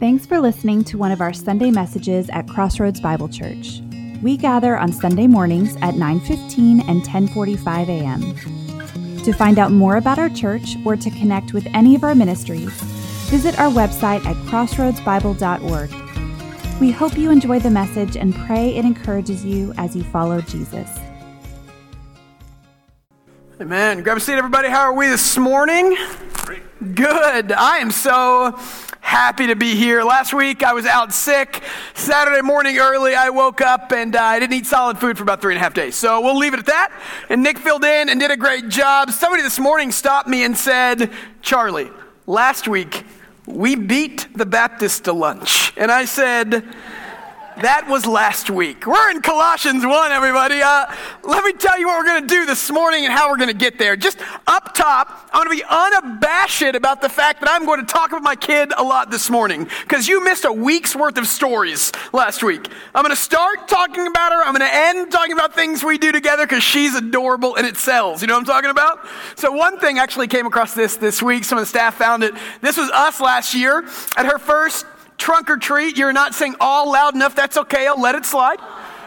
Thanks for listening to one of our Sunday messages at Crossroads Bible Church. We gather on Sunday mornings at 9:15 and 10:45 a.m. To find out more about our church or to connect with any of our ministries, visit our website at crossroadsbible.org. We hope you enjoy the message and pray it encourages you as you follow Jesus. Amen. Grab a seat, everybody. How are we this morning? Good. I am so happy to be here. Last week I was out sick. Saturday morning early, I woke up and uh, I didn't eat solid food for about three and a half days. So we'll leave it at that. And Nick filled in and did a great job. Somebody this morning stopped me and said, Charlie, last week we beat the Baptist to lunch. And I said, that was last week. We're in Colossians 1, everybody. Uh, let me tell you what we're going to do this morning and how we're going to get there. Just up top, I'm going to be unabashed about the fact that I'm going to talk about my kid a lot this morning because you missed a week's worth of stories last week. I'm going to start talking about her. I'm going to end talking about things we do together because she's adorable and it sells. You know what I'm talking about? So, one thing actually came across this this week. Some of the staff found it. This was us last year at her first trunk or treat. You're not saying all loud enough. That's okay. I'll let it slide.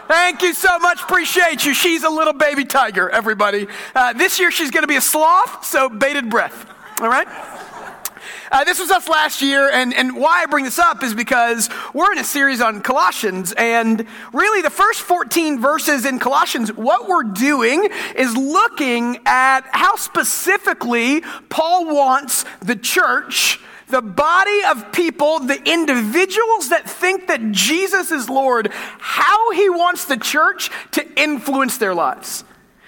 Thank you so much. Appreciate you. She's a little baby tiger, everybody. Uh, this year she's going to be a sloth, so bated breath. All right? Uh, this was us last year, and, and why I bring this up is because we're in a series on Colossians, and really the first 14 verses in Colossians, what we're doing is looking at how specifically Paul wants the church the body of people, the individuals that think that Jesus is Lord, how he wants the church to influence their lives.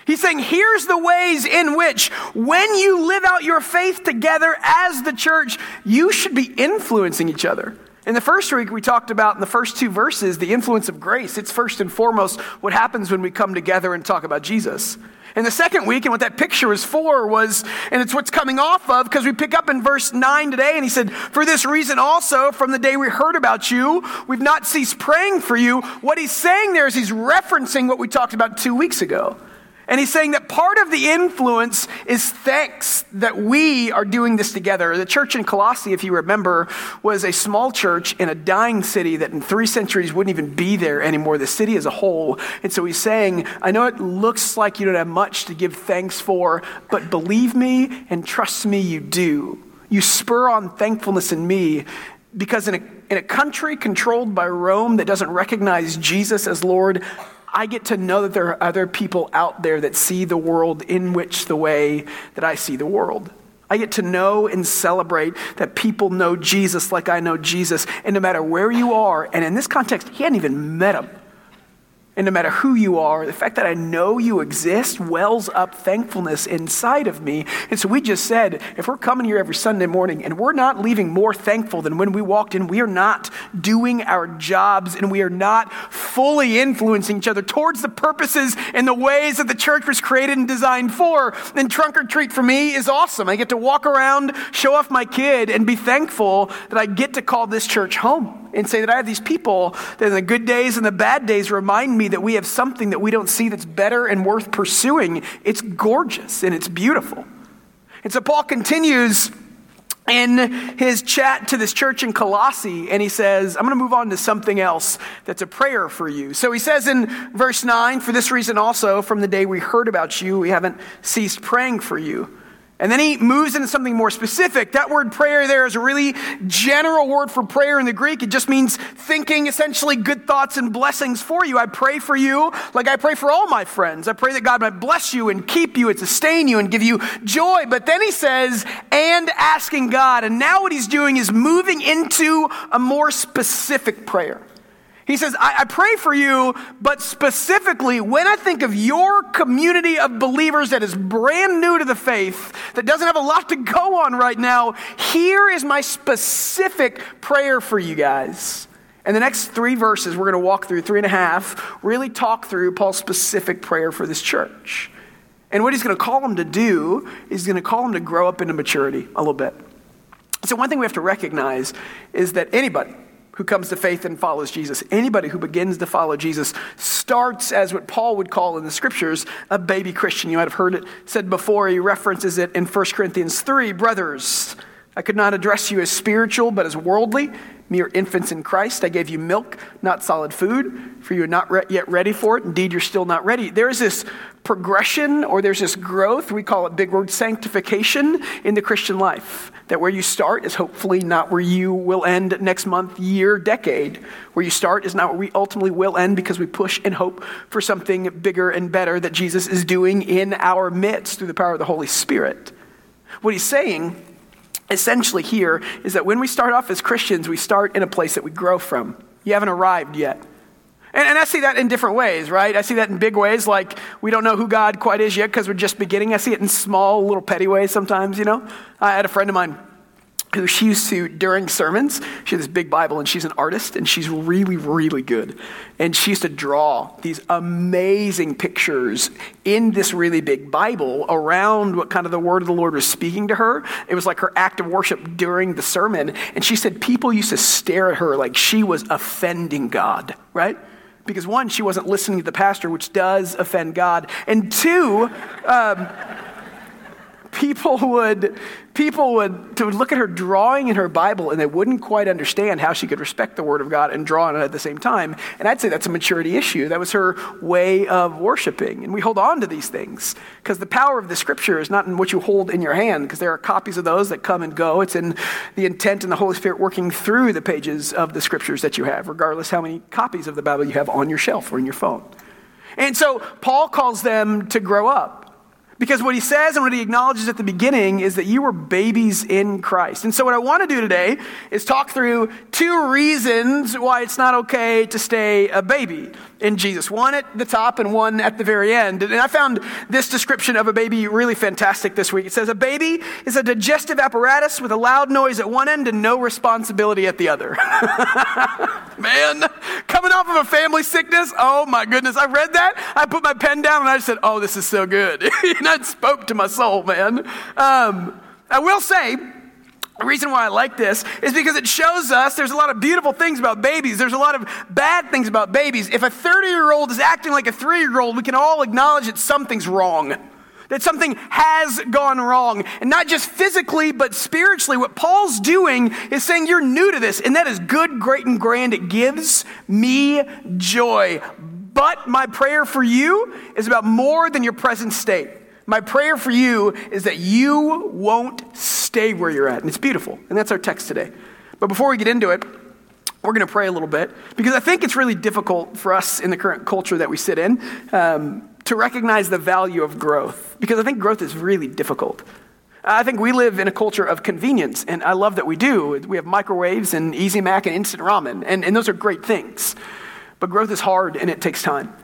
He's saying, here's the ways in which, when you live out your faith together as the church, you should be influencing each other. In the first week, we talked about in the first two verses the influence of grace. It's first and foremost what happens when we come together and talk about Jesus. And the second week, and what that picture was for was, and it's what's coming off of, because we pick up in verse 9 today, and he said, For this reason also, from the day we heard about you, we've not ceased praying for you. What he's saying there is he's referencing what we talked about two weeks ago. And he's saying that part of the influence is thanks that we are doing this together. The church in Colossae, if you remember, was a small church in a dying city that in three centuries wouldn't even be there anymore, the city as a whole. And so he's saying, I know it looks like you don't have much to give thanks for, but believe me and trust me, you do. You spur on thankfulness in me because in a, in a country controlled by Rome that doesn't recognize Jesus as Lord, I get to know that there are other people out there that see the world in which the way that I see the world. I get to know and celebrate that people know Jesus like I know Jesus. And no matter where you are, and in this context, he hadn't even met him. And no matter who you are, the fact that I know you exist wells up thankfulness inside of me. And so we just said, if we're coming here every Sunday morning and we're not leaving more thankful than when we walked in, we are not doing our jobs and we are not fully influencing each other towards the purposes and the ways that the church was created and designed for, then trunk or treat for me is awesome. I get to walk around, show off my kid, and be thankful that I get to call this church home and say that I have these people that in the good days and the bad days remind me that we have something that we don't see that's better and worth pursuing. It's gorgeous and it's beautiful. And so Paul continues in his chat to this church in Colossae, and he says, I'm going to move on to something else that's a prayer for you. So he says in verse 9, For this reason also, from the day we heard about you, we haven't ceased praying for you. And then he moves into something more specific. That word prayer there is a really general word for prayer in the Greek. It just means thinking essentially good thoughts and blessings for you. I pray for you like I pray for all my friends. I pray that God might bless you and keep you and sustain you and give you joy. But then he says, and asking God. And now what he's doing is moving into a more specific prayer. He says, I, I, pray for you, but specifically, when I think of your community of believers that is brand new to the faith, that doesn't have a lot to go on right now, here is my specific prayer for you guys. And the next three verses, we're going to walk through, three and a half, really talk through Paul's specific prayer for this church. And what he's going to call them to do is going to call them to grow up into maturity a little bit. So, one thing we have to recognize is that anybody, who comes to faith and follows Jesus. Anybody who begins to follow Jesus starts as what Paul would call in the scriptures a baby Christian. You might have heard it said before. He references it in 1 Corinthians 3 Brothers, I could not address you as spiritual, but as worldly, mere infants in Christ. I gave you milk, not solid food, for you are not re- yet ready for it. Indeed, you're still not ready. There is this progression or there's this growth, we call it big word sanctification in the Christian life. That where you start is hopefully not where you will end next month, year, decade. Where you start is not where we ultimately will end because we push and hope for something bigger and better that Jesus is doing in our midst through the power of the Holy Spirit. What he's saying essentially here is that when we start off as Christians, we start in a place that we grow from. You haven't arrived yet. And, and, I see that in different ways, right? I see that in big ways, like we don't know who God quite is yet because we're just beginning. I see it in small, little petty ways sometimes, you know? I had a friend of mine who she used to, during sermons, she had this big Bible and she's an artist and she's really, really good. And she used to draw these amazing pictures in this really big Bible around what kind of the word of the Lord was speaking to her. It was like her act of worship during the sermon. And she said people used to stare at her like she was offending God, right? Because one, she wasn't listening to the pastor, which does offend God. And two, um, people would people would, would look at her drawing in her Bible and they wouldn't quite understand how she could respect the Word of God and draw on it at the same time. And I'd say that's a maturity issue. That was her way of worshiping. And we hold on to these things because the power of the Scripture is not in what you hold in your hand, because there are copies of those that come and go. It's in the intent and the Holy Spirit working through the pages of the Scriptures that you have, regardless how many copies of the Bible you have on your shelf or in your phone. And so Paul calls them to grow up. Because what he says and what he acknowledges at the beginning is that you were babies in Christ. And so, what I want to do today is talk through two reasons why it's not okay to stay a baby in Jesus one at the top and one at the very end. And I found this description of a baby really fantastic this week. It says, A baby is a digestive apparatus with a loud noise at one end and no responsibility at the other. Man, coming off of a family sickness, oh my goodness. I read that, I put my pen down, and I said, Oh, this is so good. that spoke to my soul, man. Um, I will say, the reason why I like this is because it shows us there's a lot of beautiful things about babies. There's a lot of bad things about babies. If a 30 year old is acting like a three year old, we can all acknowledge that something's wrong. That something has gone wrong. And not just physically, but spiritually. What Paul's doing is saying, You're new to this, and that is good, great, and grand. It gives me joy. But my prayer for you is about more than your present state. My prayer for you is that you won't stay where you're at. And it's beautiful. And that's our text today. But before we get into it, we're going to pray a little bit because I think it's really difficult for us in the current culture that we sit in um, to recognize the value of growth because I think growth is really difficult. I think we live in a culture of convenience, and I love that we do. We have microwaves and Easy Mac and instant ramen, and, and those are great things. But growth is hard and it takes time.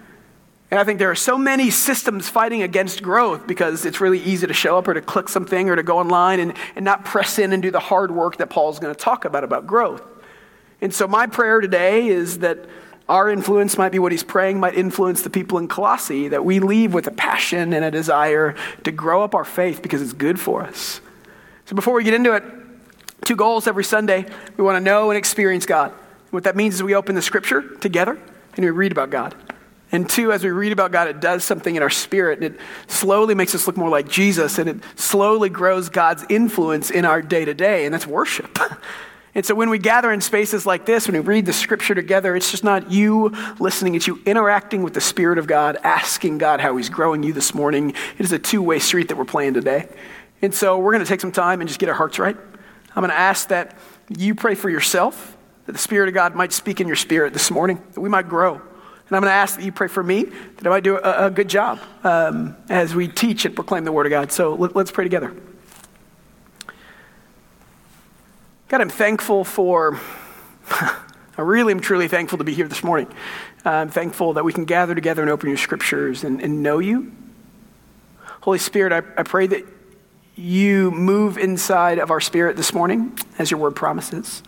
And I think there are so many systems fighting against growth because it's really easy to show up or to click something or to go online and, and not press in and do the hard work that Paul's going to talk about about growth. And so my prayer today is that our influence might be what he's praying might influence the people in Colossae, that we leave with a passion and a desire to grow up our faith because it's good for us. So before we get into it, two goals every Sunday. We want to know and experience God. What that means is we open the scripture together and we read about God. And two, as we read about God, it does something in our spirit. And it slowly makes us look more like Jesus, and it slowly grows God's influence in our day to day, and that's worship. And so when we gather in spaces like this, when we read the scripture together, it's just not you listening, it's you interacting with the Spirit of God, asking God how He's growing you this morning. It is a two way street that we're playing today. And so we're going to take some time and just get our hearts right. I'm going to ask that you pray for yourself, that the Spirit of God might speak in your spirit this morning, that we might grow. And I'm going to ask that you pray for me, that I might do a, a good job um, as we teach and proclaim the Word of God. So let, let's pray together. God, I'm thankful for, I really am truly thankful to be here this morning. I'm thankful that we can gather together and open your scriptures and, and know you. Holy Spirit, I, I pray that you move inside of our spirit this morning, as your word promises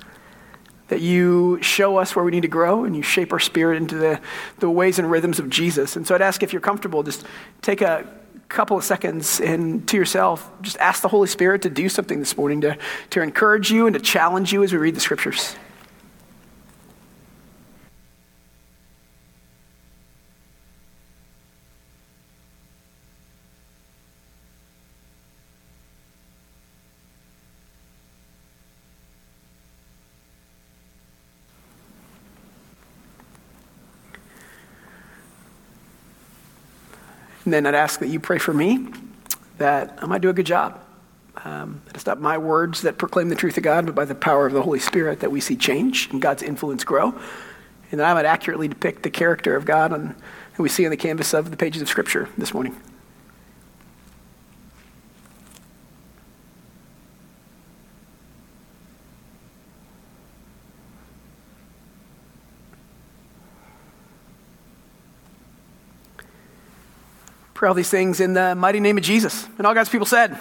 that you show us where we need to grow and you shape our spirit into the, the ways and rhythms of Jesus. And so I'd ask if you're comfortable, just take a couple of seconds and to yourself, just ask the Holy Spirit to do something this morning to, to encourage you and to challenge you as we read the scriptures. And then I'd ask that you pray for me that I might do a good job. Um, it's not my words that proclaim the truth of God, but by the power of the Holy Spirit that we see change and God's influence grow. And that I might accurately depict the character of God on, that we see on the canvas of the pages of Scripture this morning. Pray all these things in the mighty name of Jesus. And all God's people said,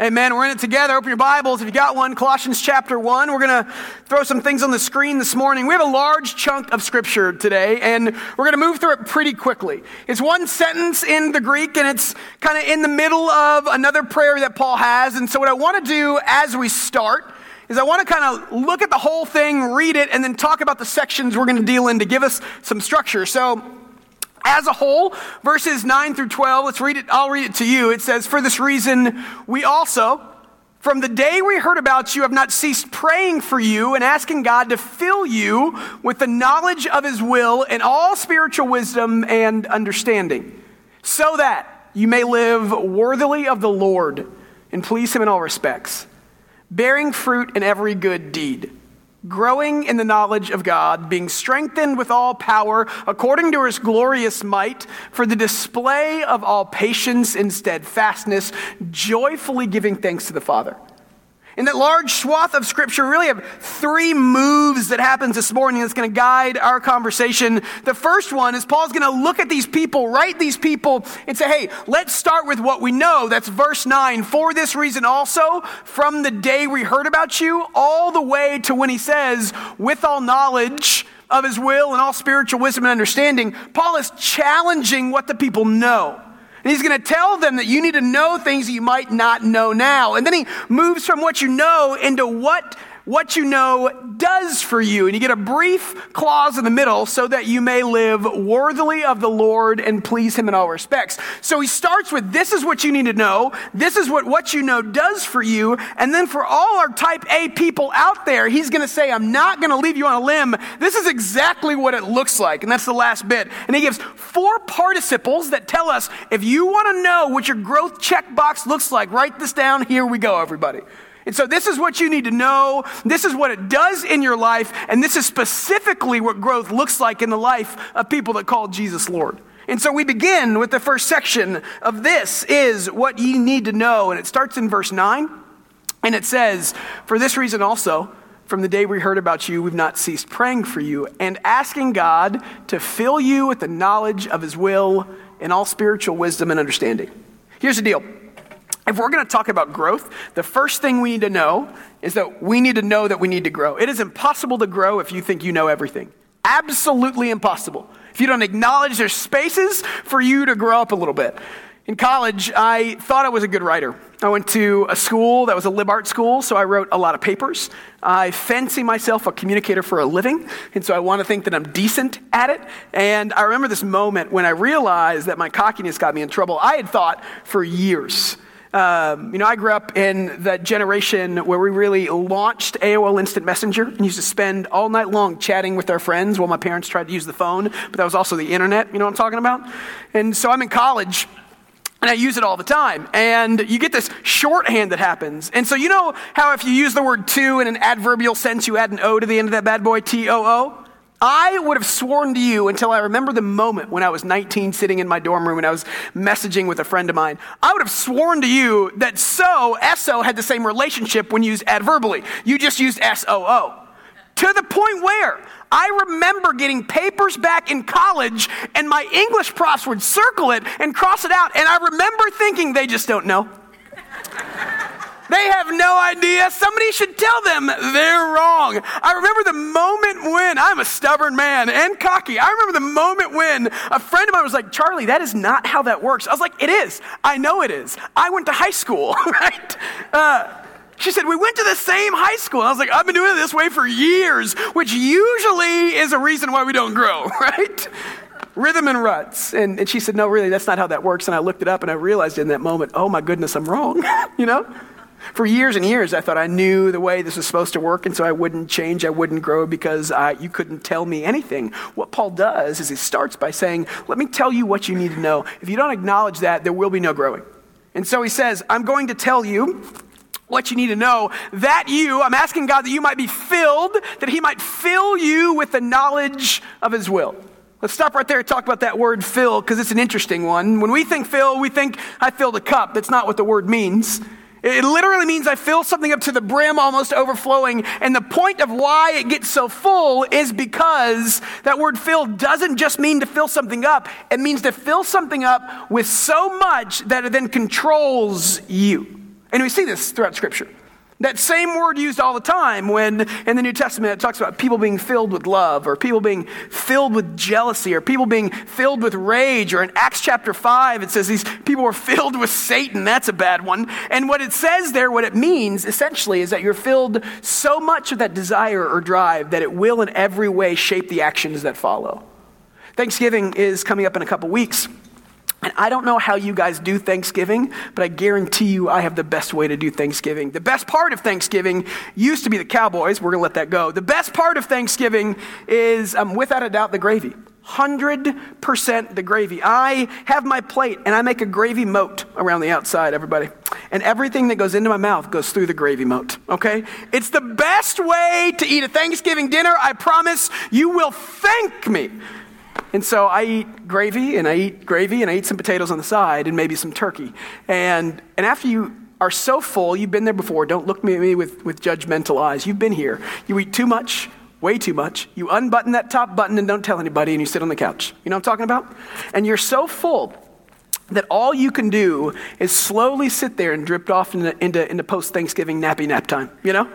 Amen. We're in it together. Open your Bibles. If you got one, Colossians chapter 1. We're going to throw some things on the screen this morning. We have a large chunk of scripture today, and we're going to move through it pretty quickly. It's one sentence in the Greek, and it's kind of in the middle of another prayer that Paul has. And so, what I want to do as we start is I want to kind of look at the whole thing, read it, and then talk about the sections we're going to deal in to give us some structure. So, as a whole, verses 9 through 12, let's read it. I'll read it to you. It says, For this reason, we also, from the day we heard about you, have not ceased praying for you and asking God to fill you with the knowledge of his will and all spiritual wisdom and understanding, so that you may live worthily of the Lord and please him in all respects, bearing fruit in every good deed growing in the knowledge of God, being strengthened with all power according to his glorious might, for the display of all patience and steadfastness, joyfully giving thanks to the Father in that large swath of scripture, we really have three moves that happens this morning that's going to guide our conversation. The first one is Paul's going to look at these people, write these people, and say, hey, let's start with what we know. That's verse 9. For this reason also, from the day we heard about you, all the way to when he says, with all knowledge, of his will and all spiritual wisdom and understanding, Paul is challenging what the people know. And he's going to tell them that you need to know things you might not know now. And then he moves from what you know into what what you know does for you. And you get a brief clause in the middle so that you may live worthily of the Lord and please him in all respects. So he starts with this is what you need to know. This is what what you know does for you. And then for all our type A people out there, he's going to say, I'm not going to leave you on a limb. This is exactly what it looks like. And that's the last bit. And he gives four participles that tell us if you want to know what your growth checkbox looks like, write this down. Here we go, everybody. And so, this is what you need to know. This is what it does in your life. And this is specifically what growth looks like in the life of people that call Jesus Lord. And so, we begin with the first section of this is what you need to know. And it starts in verse 9. And it says, For this reason also, from the day we heard about you, we've not ceased praying for you and asking God to fill you with the knowledge of his will and all spiritual wisdom and understanding. Here's the deal if we're going to talk about growth, the first thing we need to know is that we need to know that we need to grow. It is impossible to grow if you think you know everything. Absolutely impossible. If you don't acknowledge there's spaces for you to grow up a little bit. In college, I thought I was a good writer. I went to a school that was a lib art school, so I wrote a lot of papers. I fancy myself a communicator for a living, and so I want to think that I'm decent at it. And I remember this moment when I realized that my cockiness got me in trouble. I had thought for years um, you know, I grew up in that generation where we really launched AOL Instant Messenger and used to spend all night long chatting with our friends while my parents tried to use the phone, but that was also the internet, you know what I'm talking about? And so I'm in college and I use it all the time. And you get this shorthand that happens. And so you know how if you use the word to in an adverbial sense, you add an O to the end of that bad boy, T O O? I would have sworn to you until I remember the moment when I was 19 sitting in my dorm room and I was messaging with a friend of mine. I would have sworn to you that so, SO, had the same relationship when used adverbally. You just used SOO. To the point where I remember getting papers back in college and my English profs would circle it and cross it out. And I remember thinking they just don't know. They have no idea. Somebody should tell them they're wrong. I remember the moment when I'm a stubborn man and cocky. I remember the moment when a friend of mine was like, Charlie, that is not how that works. I was like, it is. I know it is. I went to high school, right? Uh, she said, We went to the same high school. And I was like, I've been doing it this way for years, which usually is a reason why we don't grow, right? Rhythm and ruts. And, and she said, No, really, that's not how that works. And I looked it up and I realized in that moment, oh my goodness, I'm wrong, you know? For years and years, I thought I knew the way this was supposed to work, and so I wouldn't change, I wouldn't grow because uh, you couldn't tell me anything. What Paul does is he starts by saying, Let me tell you what you need to know. If you don't acknowledge that, there will be no growing. And so he says, I'm going to tell you what you need to know that you, I'm asking God that you might be filled, that He might fill you with the knowledge of His will. Let's stop right there and talk about that word fill because it's an interesting one. When we think fill, we think I filled a cup. That's not what the word means. It literally means I fill something up to the brim, almost overflowing. And the point of why it gets so full is because that word fill doesn't just mean to fill something up, it means to fill something up with so much that it then controls you. And we see this throughout Scripture. That same word used all the time when in the New Testament it talks about people being filled with love, or people being filled with jealousy, or people being filled with rage, or in Acts chapter 5 it says these people were filled with Satan. That's a bad one. And what it says there, what it means essentially, is that you're filled so much with that desire or drive that it will in every way shape the actions that follow. Thanksgiving is coming up in a couple weeks. And I don't know how you guys do Thanksgiving, but I guarantee you I have the best way to do Thanksgiving. The best part of Thanksgiving used to be the Cowboys. We're going to let that go. The best part of Thanksgiving is, um, without a doubt, the gravy. 100% the gravy. I have my plate and I make a gravy moat around the outside, everybody. And everything that goes into my mouth goes through the gravy moat, okay? It's the best way to eat a Thanksgiving dinner. I promise you will thank me. And so I eat gravy and I eat gravy and I eat some potatoes on the side and maybe some turkey. And, and after you are so full, you've been there before, don't look at me with, with judgmental eyes. You've been here. You eat too much, way too much. You unbutton that top button and don't tell anybody and you sit on the couch. You know what I'm talking about? And you're so full that all you can do is slowly sit there and drift off into, into, into post Thanksgiving nappy nap time, you know?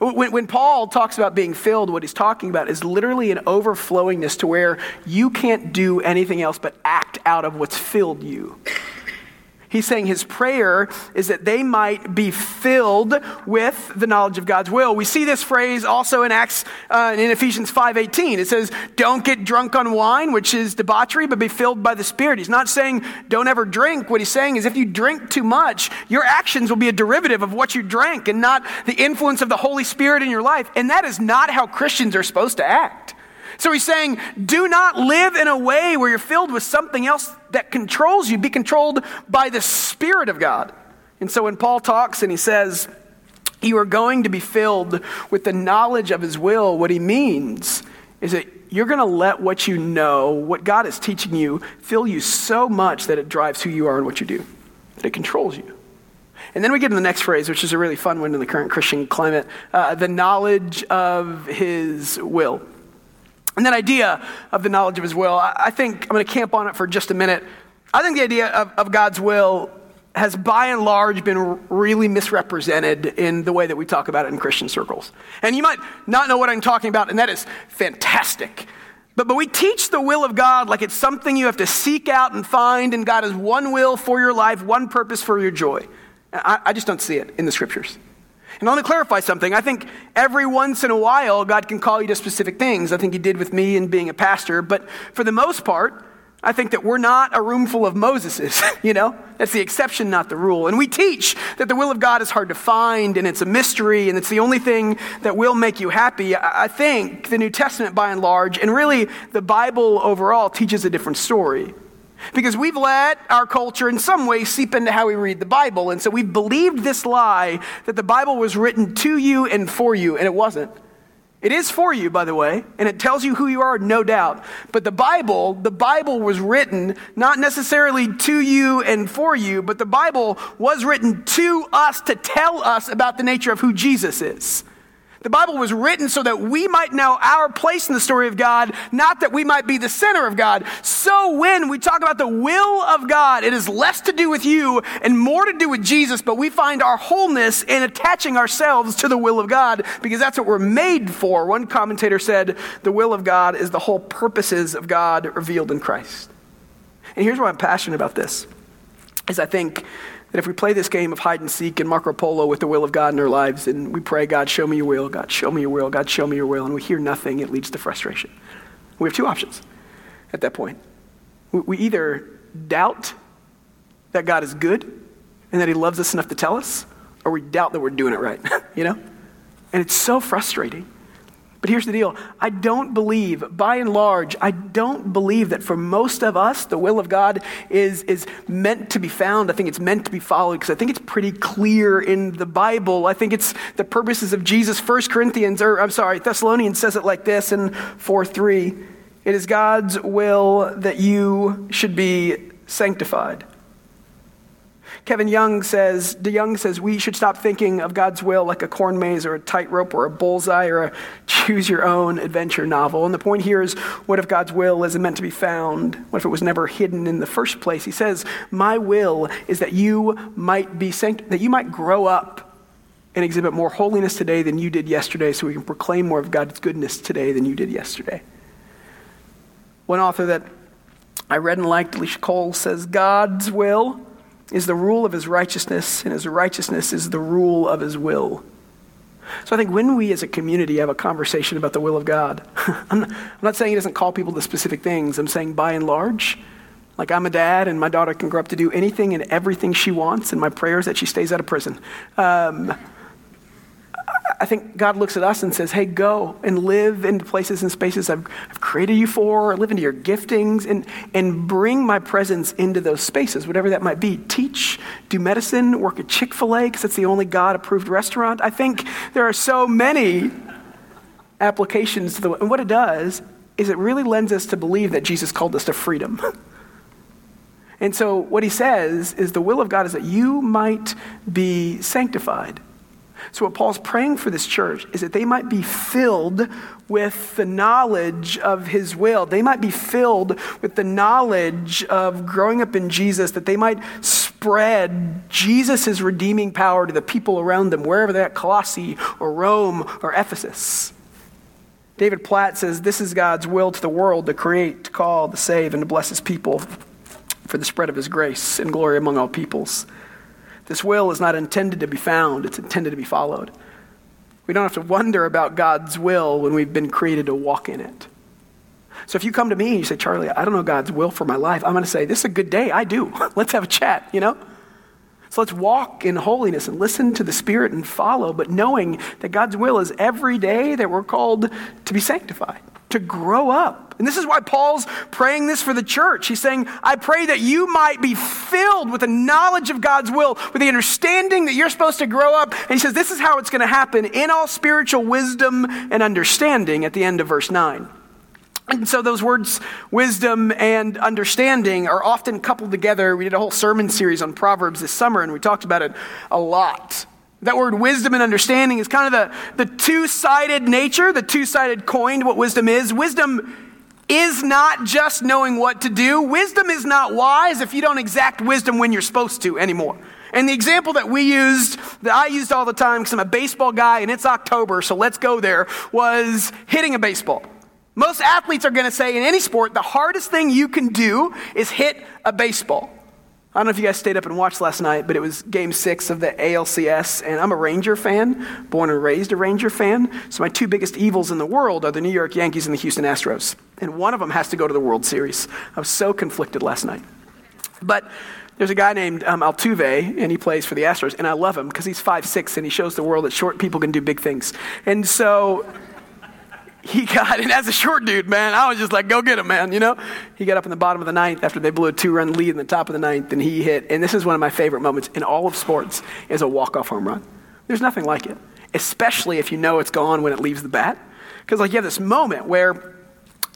When, when Paul talks about being filled, what he's talking about is literally an overflowingness to where you can't do anything else but act out of what's filled you. He's saying his prayer is that they might be filled with the knowledge of God's will. We see this phrase also in Acts, uh, in Ephesians 5.18. It says, don't get drunk on wine, which is debauchery, but be filled by the Spirit. He's not saying don't ever drink. What he's saying is if you drink too much, your actions will be a derivative of what you drank and not the influence of the Holy Spirit in your life. And that is not how Christians are supposed to act. So he's saying, do not live in a way where you're filled with something else that controls you. Be controlled by the Spirit of God. And so when Paul talks and he says, you are going to be filled with the knowledge of his will, what he means is that you're going to let what you know, what God is teaching you, fill you so much that it drives who you are and what you do, that it controls you. And then we get to the next phrase, which is a really fun one in the current Christian climate uh, the knowledge of his will. And that idea of the knowledge of his will, I think I'm going to camp on it for just a minute. I think the idea of, of God's will has by and large been really misrepresented in the way that we talk about it in Christian circles. And you might not know what I'm talking about, and that is fantastic. But, but we teach the will of God like it's something you have to seek out and find, and God has one will for your life, one purpose for your joy. I, I just don't see it in the scriptures. And I want to clarify something. I think every once in a while, God can call you to specific things. I think He did with me in being a pastor. But for the most part, I think that we're not a room full of Moseses, you know? That's the exception, not the rule. And we teach that the will of God is hard to find and it's a mystery and it's the only thing that will make you happy. I think the New Testament, by and large, and really the Bible overall, teaches a different story. Because we've let our culture in some way seep into how we read the Bible. And so we've believed this lie that the Bible was written to you and for you, and it wasn't. It is for you, by the way, and it tells you who you are, no doubt. But the Bible, the Bible was written not necessarily to you and for you, but the Bible was written to us to tell us about the nature of who Jesus is. The Bible was written so that we might know our place in the story of God, not that we might be the center of God. So when we talk about the will of God, it is less to do with you and more to do with Jesus, but we find our wholeness in attaching ourselves to the will of God because that's what we're made for. One commentator said, the will of God is the whole purposes of God revealed in Christ. And here's why I'm passionate about this. Is I think that if we play this game of hide and seek and Marco Polo with the will of God in our lives, and we pray, God, show me your will, God, show me your will, God, show me your will, and we hear nothing, it leads to frustration. We have two options at that point. We either doubt that God is good and that he loves us enough to tell us, or we doubt that we're doing it right, you know? And it's so frustrating. But here's the deal I don't believe, by and large, I don't believe that for most of us, the will of God is, is meant to be found. I think it's meant to be followed because I think it's pretty clear in the Bible. I think it's the purposes of Jesus. First Corinthians, or I'm sorry, Thessalonians says it like this in 4 3. It is God's will that you should be sanctified. Kevin Young says, DeYoung says, we should stop thinking of God's will like a corn maze or a tightrope or a bullseye or a choose your own adventure novel. And the point here is, what if God's will isn't meant to be found? What if it was never hidden in the first place? He says, my will is that you might be sanct- that you might grow up and exhibit more holiness today than you did yesterday so we can proclaim more of God's goodness today than you did yesterday. One author that I read and liked, Alicia Cole, says, God's will is the rule of his righteousness, and his righteousness is the rule of his will. So I think when we as a community have a conversation about the will of God, I'm, not, I'm not saying he doesn't call people to specific things. I'm saying by and large, like I'm a dad and my daughter can grow up to do anything and everything she wants, and my prayer is that she stays out of prison. Um, I think God looks at us and says, hey, go and live in places and spaces I've, I've, created you for, live into your giftings, and, and bring my presence into those spaces, whatever that might be. Teach, do medicine, work at Chick fil A, because it's the only God approved restaurant. I think there are so many applications to the, and what it does is it really lends us to believe that Jesus called us to freedom. and so what he says is the will of God is that you might be sanctified. So, what Paul's praying for this church is that they might be filled with the knowledge of his will. They might be filled with the knowledge of growing up in Jesus, that they might spread Jesus' redeeming power to the people around them, wherever they're at Colossae or Rome or Ephesus. David Platt says, This is God's will to the world to create, to call, to save, and to bless his people for the spread of his grace and glory among all peoples. This will is not intended to be found, it's intended to be followed. We don't have to wonder about God's will when we've been created to walk in it. So if you come to me and you say, Charlie, I don't know God's will for my life, I'm going to say, This is a good day. I do. let's have a chat, you know? So let's walk in holiness and listen to the Spirit and follow, but knowing that God's will is every day that we're called to be sanctified to grow up. And this is why Paul's praying this for the church. He's saying, I pray that you might be filled with the knowledge of God's will, with the understanding that you're supposed to grow up. And he says, This is how it's going to happen in all spiritual wisdom and understanding at the end of verse 9. And so those words, wisdom and understanding, are often coupled together. We did a whole sermon series on Proverbs this summer, and we talked about it a lot. That word wisdom and understanding is kind of the, the two sided nature, the two sided coin, to what wisdom is. Wisdom is not just knowing what to do. Wisdom is not wise if you don't exact wisdom when you're supposed to anymore. And the example that we used, that I used all the time because I'm a baseball guy and it's October, so let's go there, was hitting a baseball. Most athletes are going to say in any sport, the hardest thing you can do is hit a baseball. I don't know if you guys stayed up and watched last night, but it was game six of the ALCS, and I'm a Ranger fan, born and raised a Ranger fan. So my two biggest evils in the world are the New York Yankees and the Houston Astros. And one of them has to go to the World Series. I was so conflicted last night. But there's a guy named um, Altuve, and he plays for the Astros, and I love him because he's five six, and he shows the world that short people can do big things. And so he got, and as a short dude, man, I was just like, go get him, man, you know? He got up in the bottom of the ninth after they blew a two run lead in the top of the ninth, and he hit, and this is one of my favorite moments in all of sports, is a walk off home run. There's nothing like it, especially if you know it's gone when it leaves the bat. Because, like, you have this moment where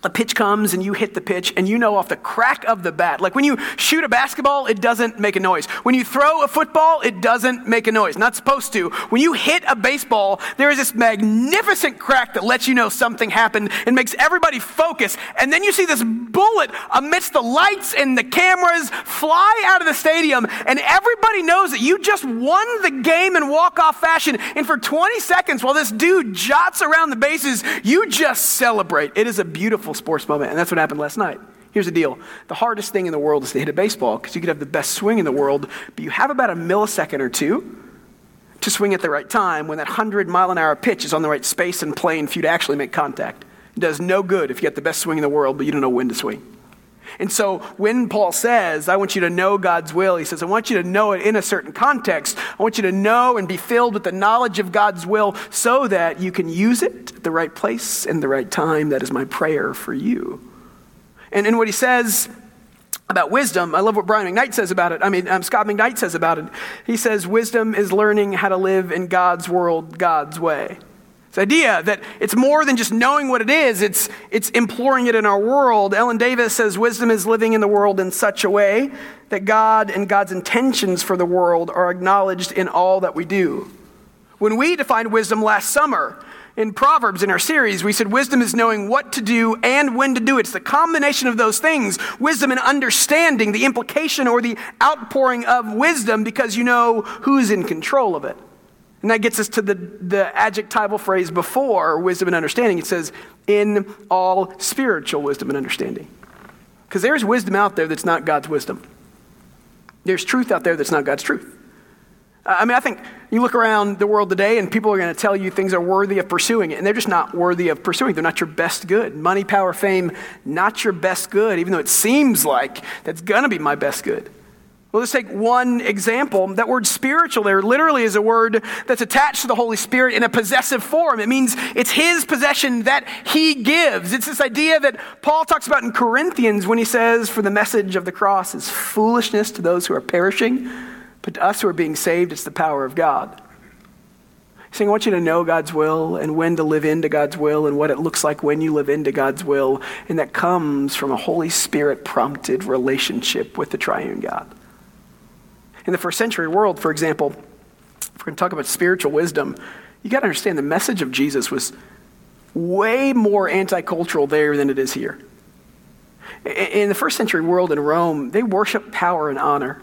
a pitch comes and you hit the pitch and you know off the crack of the bat. Like when you shoot a basketball, it doesn't make a noise. When you throw a football, it doesn't make a noise. Not supposed to. When you hit a baseball, there is this magnificent crack that lets you know something happened and makes everybody focus. And then you see this bullet amidst the lights and the cameras fly out of the stadium and everybody knows that you just won the game in walk-off fashion. And for 20 seconds while this dude jots around the bases, you just celebrate. It is a beautiful sports moment. And that's what happened last night. Here's the deal the hardest thing in the world is to hit a baseball because you could have the best swing in the world, but you have about a millisecond or two to swing at the right time when that 100 mile an hour pitch is on the right space and plane for you to actually make contact. It does no good if you get the best swing in the world, but you don't know when to swing. And so when Paul says, I want you to know God's will, he says, I want you to know it in a certain context. I want you to know and be filled with the knowledge of God's will so that you can use it at the right place and the right time. That is my prayer for you. And, and what he says about wisdom, I love what Brian McKnight says about it. I mean, um, Scot McKnight says about it. He says, Wisdom is learning how to live in God's world, God's way. This idea that it's more than just knowing what it is, it's, it's imploring it in our world. Ellen Davis says wisdom is living in the world in such a way that God and God's intentions for the world are acknowledged in all that we do. When we defined wisdom last summer, in Proverbs in our series, we said wisdom is knowing what to do and when to do it. It's the combination of those things, wisdom and understanding, the implication or the outpouring of wisdom because you know who's in control of it. And that gets us to the, the adjectival phrase before wisdom and understanding. It says, in all spiritual wisdom and understanding. Because there's wisdom out there that's not God's wisdom. There's truth out there that's not God's truth. I mean, I think you look around the world today and people are going to tell you things are worthy of pursuing it, and they're just not worthy of pursuing. They're not your best good. Money, power, fame, not your best good, even though it seems like that's going to be my best good. Well, let's take one example. That word spiritual there literally is a word that's attached to the Holy Spirit in a possessive form. It means it's His possession that He gives. It's this idea that Paul talks about in Corinthians when he says, For the message of the cross is foolishness to those who are perishing, but to us who are being saved, it's the power of God. He's saying, I want you to know God's will and when to live into God's will and what it looks like when you live into God's will. And that comes from a Holy Spirit prompted relationship with the triune God. In the first century world, for example, if we're going to talk about spiritual wisdom, you got to understand the message of Jesus was way more anti cultural there than it is here. In the first century world in Rome, they worshiped power and honor.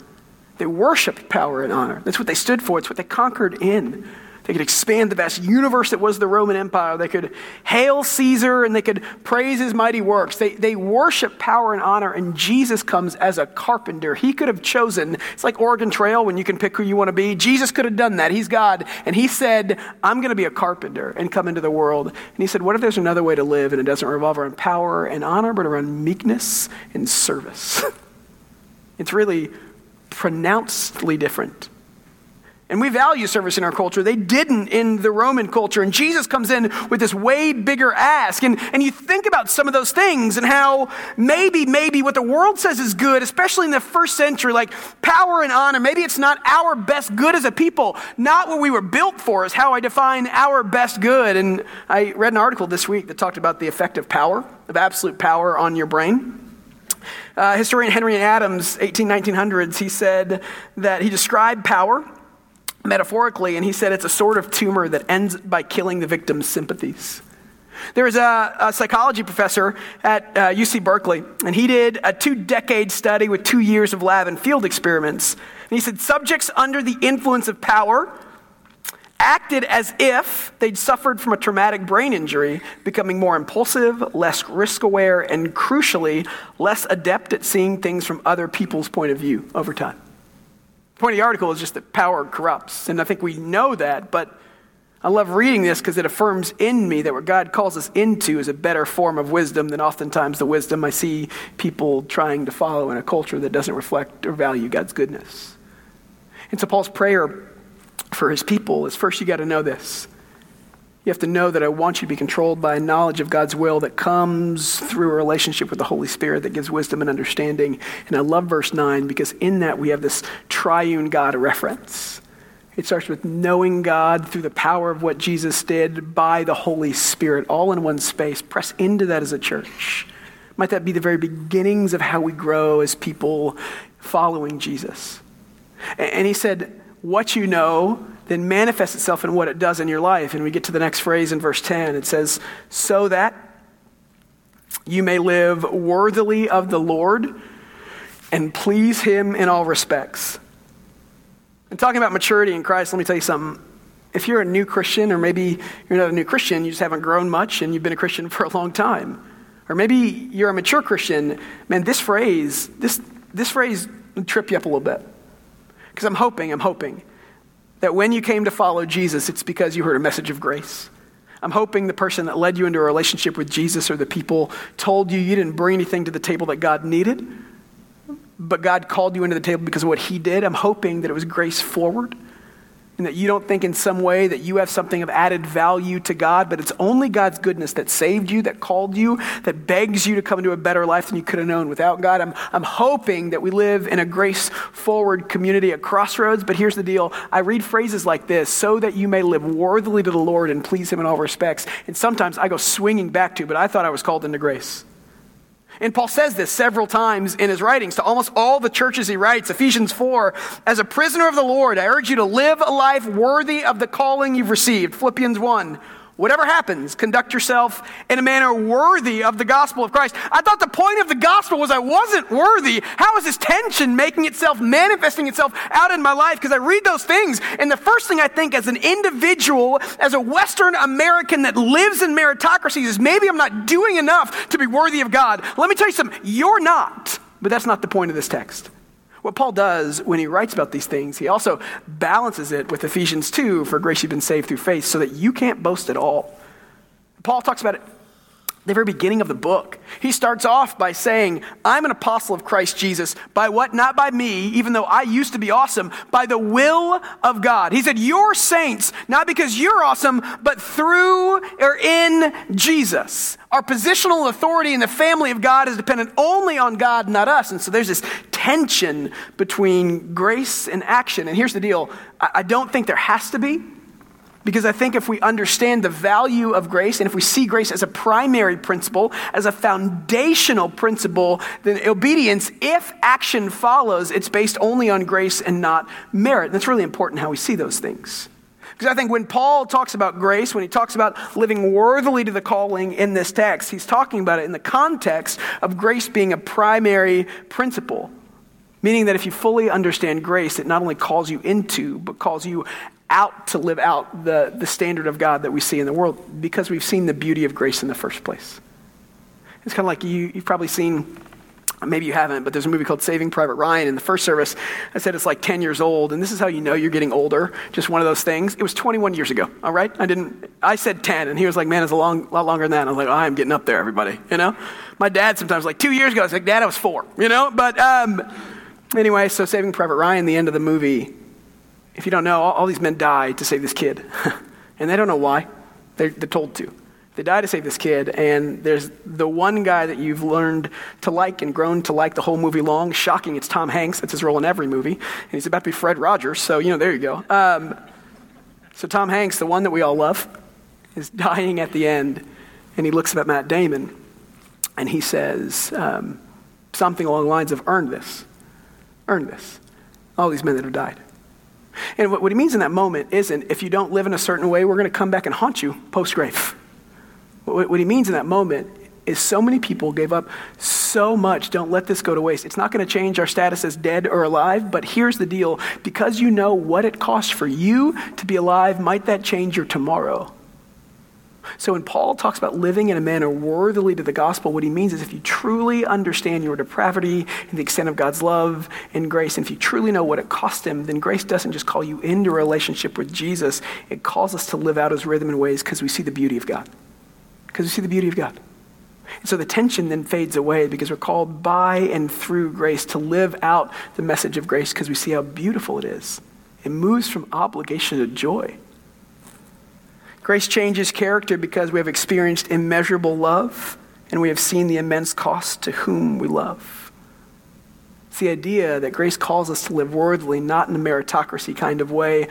They worshiped power and honor. That's what they stood for, it's what they conquered in. They could expand the vast universe that was the Roman Empire. They could hail Caesar and they could praise his mighty works. They, they worship power and honor, and Jesus comes as a carpenter. He could have chosen, it's like Oregon Trail when you can pick who you want to be. Jesus could have done that. He's God. And he said, I'm going to be a carpenter and come into the world. And he said, What if there's another way to live and it doesn't revolve around power and honor, but around meekness and service? it's really pronouncedly different. And we value service in our culture. They didn't in the Roman culture. And Jesus comes in with this way bigger ask. And, and you think about some of those things and how maybe, maybe what the world says is good, especially in the first century, like power and honor, maybe it's not our best good as a people. Not what we were built for is how I define our best good. And I read an article this week that talked about the effect of power, of absolute power on your brain. Uh, historian Henry Adams, 18, 1900s, he said that he described power metaphorically, and he said it's a sort of tumor that ends by killing the victim's sympathies. There was a, a psychology professor at uh, UC Berkeley, and he did a two decade study with two years of lab and field experiments. And he said subjects under the influence of power acted as if they'd suffered from a traumatic brain injury, becoming more impulsive, less risk aware, and crucially, less adept at seeing things from other people's point of view over time point of the article is just that power corrupts. And I think we know that, but I love reading this because it affirms in me that what God calls us into is a better form of wisdom than oftentimes the wisdom I see people trying to follow in a culture that doesn't reflect or value God's goodness. And so Paul's prayer for his people is first, you got to know this you have to know that I want you to be controlled by a knowledge of God's will that comes through a relationship with the Holy Spirit that gives wisdom and understanding. And I love verse 9 because in that we have this triune God reference. It starts with knowing God through the power of what Jesus did by the Holy Spirit, all in one space. Press into that as a church. Might that be the very beginnings of how we grow as people following Jesus? And he said, What you know then manifests itself in what it does in your life. And we get to the next phrase in verse 10. It says, So that you may live worthily of the Lord and please him in all respects. And talking about maturity in Christ, let me tell you something. If you're a new Christian, or maybe you're not a new Christian, you just haven't grown much and you've been a Christian for a long time, or maybe you're a mature Christian, man, this phrase, this, this phrase trip you up a little bit. Because I'm hoping, I'm hoping that when you came to follow Jesus, it's because you heard a message of grace. I'm hoping the person that led you into a relationship with Jesus or the people told you you didn't bring anything to the table that God needed, but God called you into the table because of what He did. I'm hoping that it was grace forward and that you don't think in some way that you have something of added value to God, but it's only God's goodness that saved you, that called you, that begs you to come into a better life than you could have known without God. I'm, I'm hoping that we live in a grace forward community at Crossroads, but here's the deal. I read phrases like this so that you may live worthily to the Lord and please Him in all respects. And sometimes I go swinging back to, but I thought I was called into grace. And Paul says this several times in his writings to almost all the churches he writes. Ephesians 4 As a prisoner of the Lord, I urge you to live a life worthy of the calling you've received. Philippians 1 Whatever happens, conduct yourself in a manner worthy of the gospel of Christ. I thought the point of the gospel was I wasn't worthy. How is this tension making itself, manifesting itself out in my life? Because I read those things, and the first thing I think as an individual, as a Western American that lives in meritocracies, is maybe I'm not doing enough to be worthy of God. Let me tell you something, you're not. But that's not the point of this text. What Paul does when he writes about these things, he also balances it with Ephesians 2 for grace you've been saved through faith so that you can't boast at all. Paul talks about it the very beginning of the book. He starts off by saying, I'm an apostle of Christ Jesus. By what? Not by me, even though I used to be awesome, by the will of God. He said, You're saints, not because you're awesome, but through or in Jesus. Our positional authority in the family of God is dependent only on God, not us. And so there's this tension between grace and action. And here's the deal I don't think there has to be. Because I think if we understand the value of grace and if we see grace as a primary principle, as a foundational principle, then obedience, if action follows, it's based only on grace and not merit. And that's really important how we see those things. Because I think when Paul talks about grace, when he talks about living worthily to the calling in this text, he's talking about it in the context of grace being a primary principle. Meaning that if you fully understand grace, it not only calls you into, but calls you out to live out the, the standard of God that we see in the world because we've seen the beauty of grace in the first place. It's kind of like you, you've probably seen, maybe you haven't, but there's a movie called Saving Private Ryan. In the first service, I said it's like 10 years old, and this is how you know you're getting older. Just one of those things. It was 21 years ago, all right? I didn't, I said 10, and he was like, man, it's a long, lot longer than that. I was like, oh, I'm getting up there, everybody, you know? My dad sometimes, like two years ago, I was like, Dad, I was four, you know? But um, anyway, so Saving Private Ryan, the end of the movie, if you don't know, all, all these men die to save this kid. and they don't know why. They're, they're told to. They die to save this kid, and there's the one guy that you've learned to like and grown to like the whole movie long. Shocking, it's Tom Hanks. That's his role in every movie. And he's about to be Fred Rogers, so, you know, there you go. Um, so, Tom Hanks, the one that we all love, is dying at the end, and he looks up at Matt Damon, and he says um, something along the lines of, Earned this. Earned this. All these men that have died. And what, what he means in that moment isn't if you don't live in a certain way, we're going to come back and haunt you post grave. What, what he means in that moment is so many people gave up so much. Don't let this go to waste. It's not going to change our status as dead or alive, but here's the deal because you know what it costs for you to be alive, might that change your tomorrow? So when Paul talks about living in a manner worthily to the gospel, what he means is if you truly understand your depravity and the extent of God's love and grace, and if you truly know what it cost him, then grace doesn't just call you into a relationship with Jesus, it calls us to live out his rhythm and ways because we see the beauty of God. Because we see the beauty of God. And so the tension then fades away because we're called by and through grace to live out the message of grace because we see how beautiful it is. It moves from obligation to joy. Grace changes character because we have experienced immeasurable love and we have seen the immense cost to whom we love. It's the idea that grace calls us to live worthily, not in a meritocracy kind of way,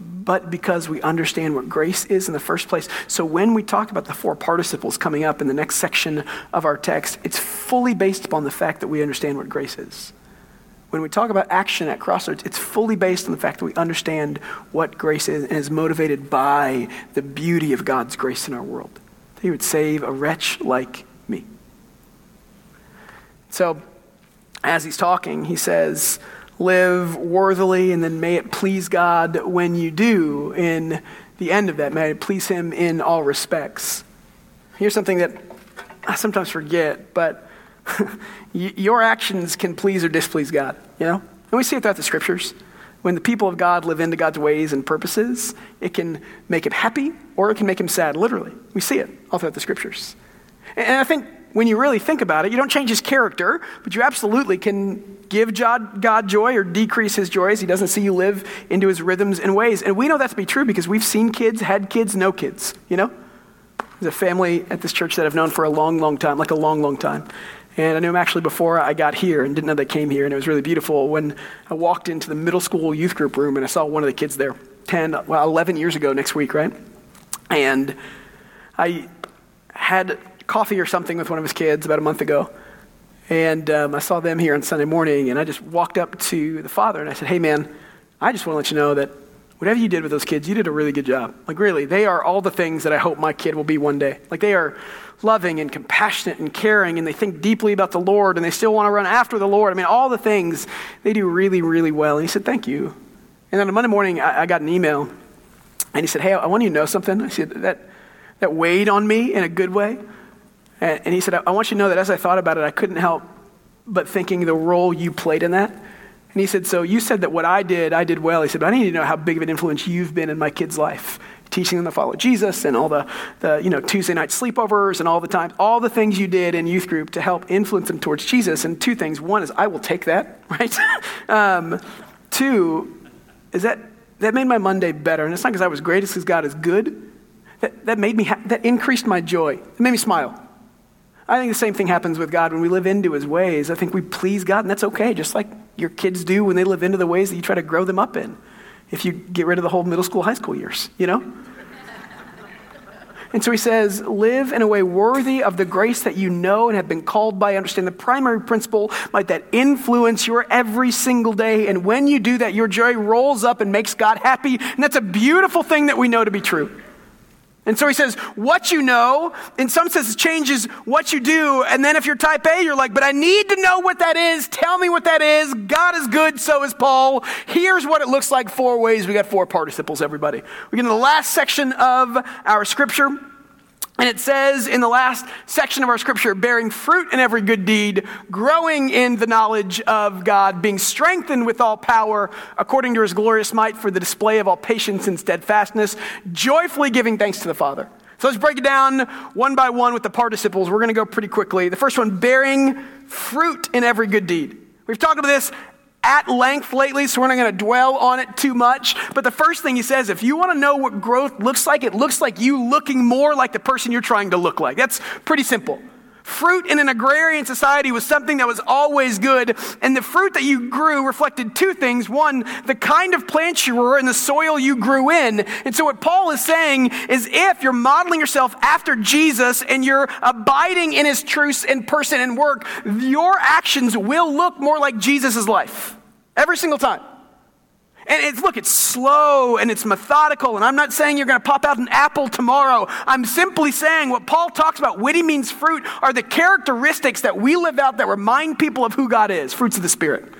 but because we understand what grace is in the first place. So when we talk about the four participles coming up in the next section of our text, it's fully based upon the fact that we understand what grace is when we talk about action at Crossroads, it's fully based on the fact that we understand what grace is and is motivated by the beauty of God's grace in our world. That He would save a wretch like me. So, as he's talking, he says, Live worthily, and then may it please God when you do. In the end of that, may it please Him in all respects. Here's something that I sometimes forget, but your actions can please or displease God, you know? And we see it throughout the scriptures. When the people of God live into God's ways and purposes, it can make him happy or it can make him sad, literally. We see it all throughout the scriptures. And I think when you really think about it, you don't change his character, but you absolutely can give God joy or decrease his joy as he doesn't see you live into his rhythms and ways. And we know that to be true because we've seen kids, had kids, no kids, you know? There's a family at this church that I've known for a long, long time, like a long, long time. And I knew him actually before I got here and didn't know they came here. And it was really beautiful when I walked into the middle school youth group room and I saw one of the kids there 10, well, 11 years ago next week, right? And I had coffee or something with one of his kids about a month ago. And um, I saw them here on Sunday morning, and I just walked up to the father and I said, Hey, man, I just want to let you know that whatever you did with those kids, you did a really good job. Like, really, they are all the things that I hope my kid will be one day. Like, they are loving and compassionate and caring, and they think deeply about the Lord, and they still want to run after the Lord. I mean, all the things they do really, really well. And he said, Thank you. And then on Monday morning, I, I got an email, and he said, Hey, I want you to know something. I said, That, that weighed on me in a good way. And, and he said, I want you to know that as I thought about it, I couldn't help but thinking the role you played in that. And he said, So you said that what I did, I did well. He said, But I need to know how big of an influence you've been in my kids' life, teaching them to follow Jesus and all the, the you know, Tuesday night sleepovers and all the time, all the things you did in youth group to help influence them towards Jesus. And two things. One is, I will take that, right? um, two is that that made my Monday better. And it's not because I was great, it's because God is good. That, that made me, ha- that increased my joy. It made me smile. I think the same thing happens with God when we live into his ways. I think we please God, and that's okay, just like your kids do when they live into the ways that you try to grow them up in. If you get rid of the whole middle school, high school years, you know? and so he says, live in a way worthy of the grace that you know and have been called by. Understand the primary principle might that influence your every single day. And when you do that, your joy rolls up and makes God happy. And that's a beautiful thing that we know to be true. And so he says, what you know, in some sense, it changes what you do. And then if you're type A, you're like, but I need to know what that is. Tell me what that is. God is good, so is Paul. Here's what it looks like four ways. We got four participles, everybody. We get to the last section of our scripture. And it says in the last section of our scripture, bearing fruit in every good deed, growing in the knowledge of God, being strengthened with all power according to his glorious might for the display of all patience and steadfastness, joyfully giving thanks to the Father. So let's break it down one by one with the participles. We're going to go pretty quickly. The first one, bearing fruit in every good deed. We've talked about this at length lately, so we're not going to dwell on it too much. But the first thing he says, if you want to know what growth looks like, it looks like you looking more like the person you're trying to look like. That's pretty simple. Fruit in an agrarian society was something that was always good, and the fruit that you grew reflected two things. One, the kind of plant you were and the soil you grew in. And so, what Paul is saying is if you're modeling yourself after Jesus and you're abiding in his truths in person and work, your actions will look more like Jesus' life every single time. And it's, look, it's slow and it's methodical. And I'm not saying you're going to pop out an apple tomorrow. I'm simply saying what Paul talks about, witty means fruit, are the characteristics that we live out that remind people of who God is fruits of the Spirit.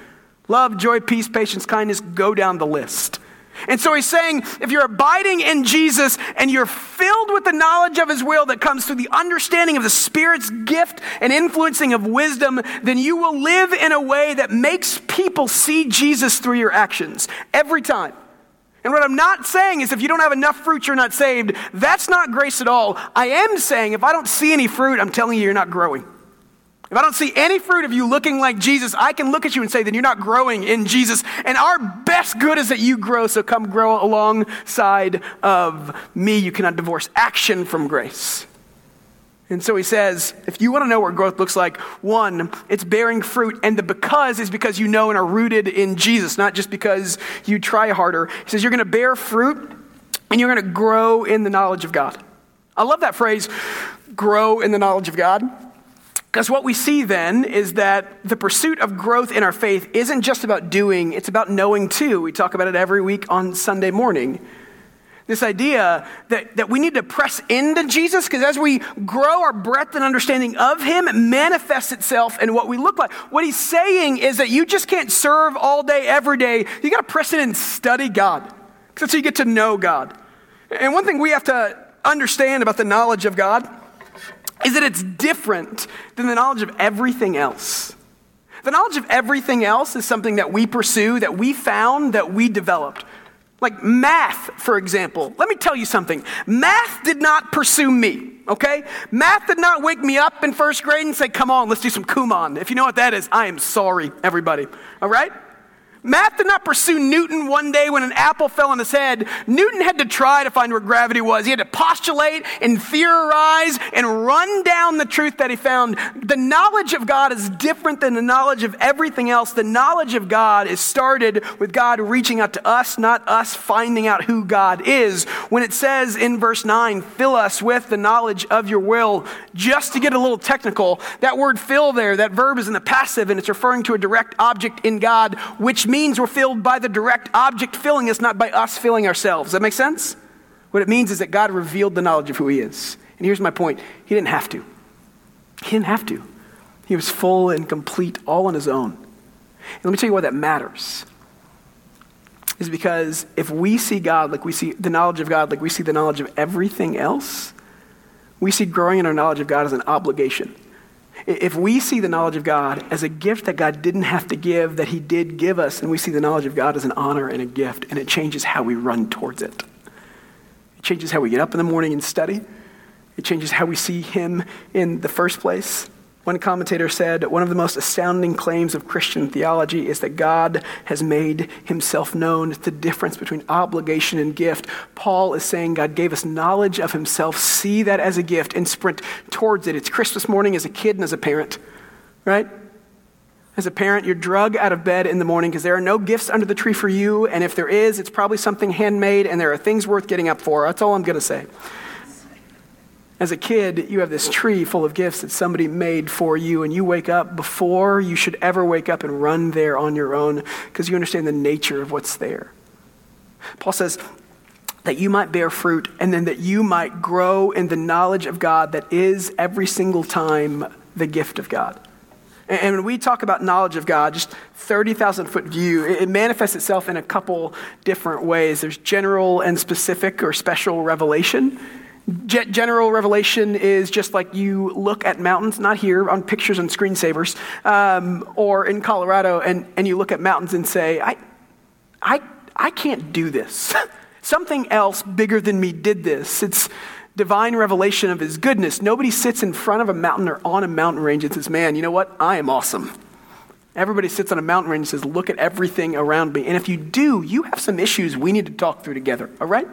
Love, joy, peace, patience, kindness, go down the list. And so he's saying if you're abiding in Jesus and you're filled with the knowledge of his will that comes through the understanding of the Spirit's gift and influencing of wisdom, then you will live in a way that makes people see Jesus through your actions every time. And what I'm not saying is if you don't have enough fruit, you're not saved. That's not grace at all. I am saying if I don't see any fruit, I'm telling you, you're not growing. If I don't see any fruit of you looking like Jesus, I can look at you and say, then you're not growing in Jesus. And our best good is that you grow, so come grow alongside of me. You cannot divorce action from grace. And so he says, if you want to know what growth looks like, one, it's bearing fruit. And the because is because you know and are rooted in Jesus, not just because you try harder. He says, you're going to bear fruit and you're going to grow in the knowledge of God. I love that phrase, grow in the knowledge of God. Because what we see then is that the pursuit of growth in our faith isn't just about doing, it's about knowing too. We talk about it every week on Sunday morning. This idea that, that we need to press into Jesus, because as we grow our breadth and understanding of Him, it manifests itself in what we look like. What He's saying is that you just can't serve all day, every day. You got to press in and study God, because that's how you get to know God. And one thing we have to understand about the knowledge of God is that it's different than the knowledge of everything else. The knowledge of everything else is something that we pursue, that we found, that we developed. Like math, for example. Let me tell you something. Math did not pursue me, okay? Math did not wake me up in first grade and say, come on, let's do some Kumon. If you know what that is, I am sorry, everybody, all right? Math did not pursue Newton one day when an apple fell on his head. Newton had to try to find where gravity was. He had to postulate and theorize and run down the truth that he found. The knowledge of God is different than the knowledge of everything else. The knowledge of God is started with God reaching out to us, not us finding out who God is. When it says in verse 9, fill us with the knowledge of your will, just to get a little technical, that word fill there, that verb is in the passive and it's referring to a direct object in God, which means we're filled by the direct object filling us, not by us filling ourselves. That make sense? What it means is that God revealed the knowledge of who He is. And here's my point He didn't have to. He didn't have to. He was full and complete all on His own. And let me tell you why that matters. Is because if we see God like we see the knowledge of God, like we see the knowledge of everything else, we see growing in our knowledge of God as an obligation. If we see the knowledge of God as a gift that God didn't have to give, that He did give us, and we see the knowledge of God as an honor and a gift, and it changes how we run towards it. It changes how we get up in the morning and study. It changes how we see Him in the first place. One commentator said, One of the most astounding claims of Christian theology is that God has made himself known. It's the difference between obligation and gift. Paul is saying God gave us knowledge of himself. See that as a gift and sprint towards it. It's Christmas morning as a kid and as a parent, right? As a parent, you're drug out of bed in the morning because there are no gifts under the tree for you. And if there is, it's probably something handmade and there are things worth getting up for. That's all I'm going to say. As a kid, you have this tree full of gifts that somebody made for you, and you wake up before you should ever wake up and run there on your own because you understand the nature of what's there. Paul says that you might bear fruit and then that you might grow in the knowledge of God that is every single time the gift of God. And when we talk about knowledge of God, just 30,000 foot view, it manifests itself in a couple different ways. There's general and specific or special revelation. General revelation is just like you look at mountains, not here on pictures and screensavers, um, or in Colorado, and, and you look at mountains and say, I, I, I can't do this. Something else bigger than me did this. It's divine revelation of his goodness. Nobody sits in front of a mountain or on a mountain range and says, Man, you know what? I am awesome. Everybody sits on a mountain range and says, Look at everything around me. And if you do, you have some issues we need to talk through together, all right?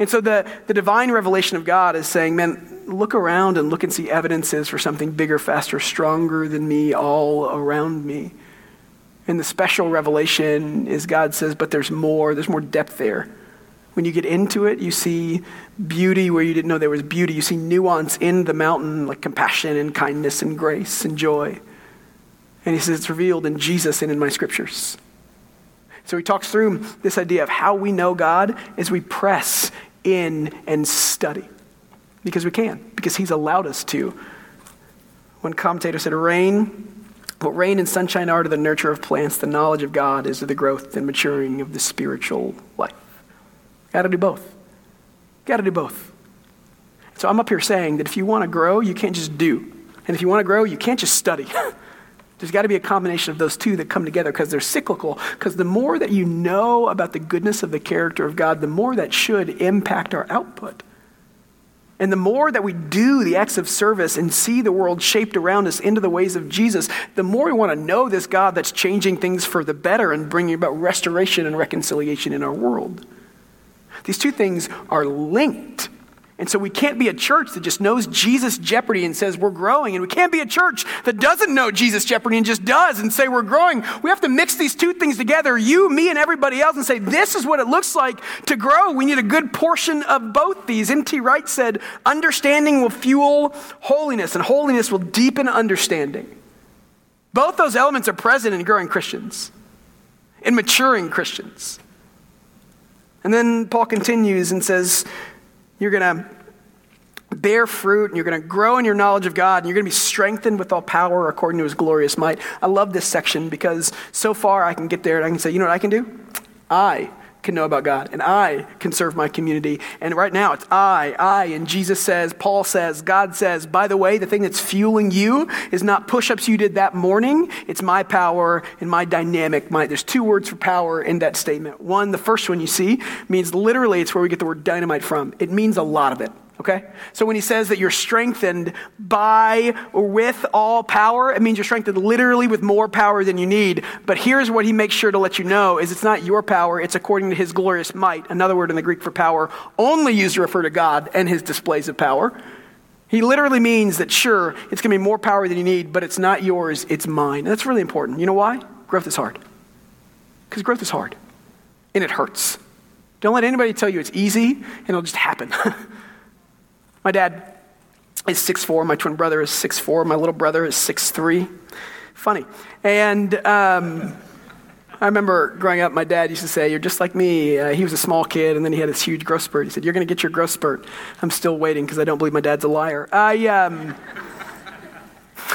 And so the, the divine revelation of God is saying, man, look around and look and see evidences for something bigger, faster, stronger than me all around me. And the special revelation is God says, but there's more, there's more depth there. When you get into it, you see beauty where you didn't know there was beauty. You see nuance in the mountain, like compassion and kindness and grace and joy. And he says it's revealed in Jesus and in my scriptures. So he talks through this idea of how we know God as we press in and study. Because we can, because He's allowed us to. One commentator said, Rain, what rain and sunshine are to the nurture of plants, the knowledge of God is to the growth and maturing of the spiritual life. Got to do both. Got to do both. So I'm up here saying that if you want to grow, you can't just do. And if you want to grow, you can't just study. There's got to be a combination of those two that come together because they're cyclical. Because the more that you know about the goodness of the character of God, the more that should impact our output. And the more that we do the acts of service and see the world shaped around us into the ways of Jesus, the more we want to know this God that's changing things for the better and bringing about restoration and reconciliation in our world. These two things are linked. And so we can't be a church that just knows Jesus Jeopardy and says we're growing. And we can't be a church that doesn't know Jesus Jeopardy and just does and say we're growing. We have to mix these two things together, you, me, and everybody else, and say this is what it looks like to grow. We need a good portion of both these. N.T. Wright said, understanding will fuel holiness, and holiness will deepen understanding. Both those elements are present in growing Christians, in maturing Christians. And then Paul continues and says, you're going to bear fruit and you're going to grow in your knowledge of God and you're going to be strengthened with all power according to his glorious might. I love this section because so far I can get there and I can say, you know what I can do? I can know about God and I can serve my community. And right now it's I, I. And Jesus says, Paul says, God says, by the way, the thing that's fueling you is not push ups you did that morning. It's my power and my dynamic My, There's two words for power in that statement. One, the first one you see, means literally it's where we get the word dynamite from. It means a lot of it. Okay? So when he says that you're strengthened by or with all power, it means you're strengthened literally with more power than you need. But here's what he makes sure to let you know is it's not your power, it's according to his glorious might. Another word in the Greek for power, only used to refer to God and his displays of power. He literally means that sure, it's going to be more power than you need, but it's not yours, it's mine. And that's really important. You know why? Growth is hard. Because growth is hard. And it hurts. Don't let anybody tell you it's easy and it'll just happen. My dad is 6'4. My twin brother is 6'4. My little brother is 6'3. Funny. And um, I remember growing up, my dad used to say, You're just like me. Uh, he was a small kid, and then he had this huge growth spurt. He said, You're going to get your growth spurt. I'm still waiting because I don't believe my dad's a liar. I, um,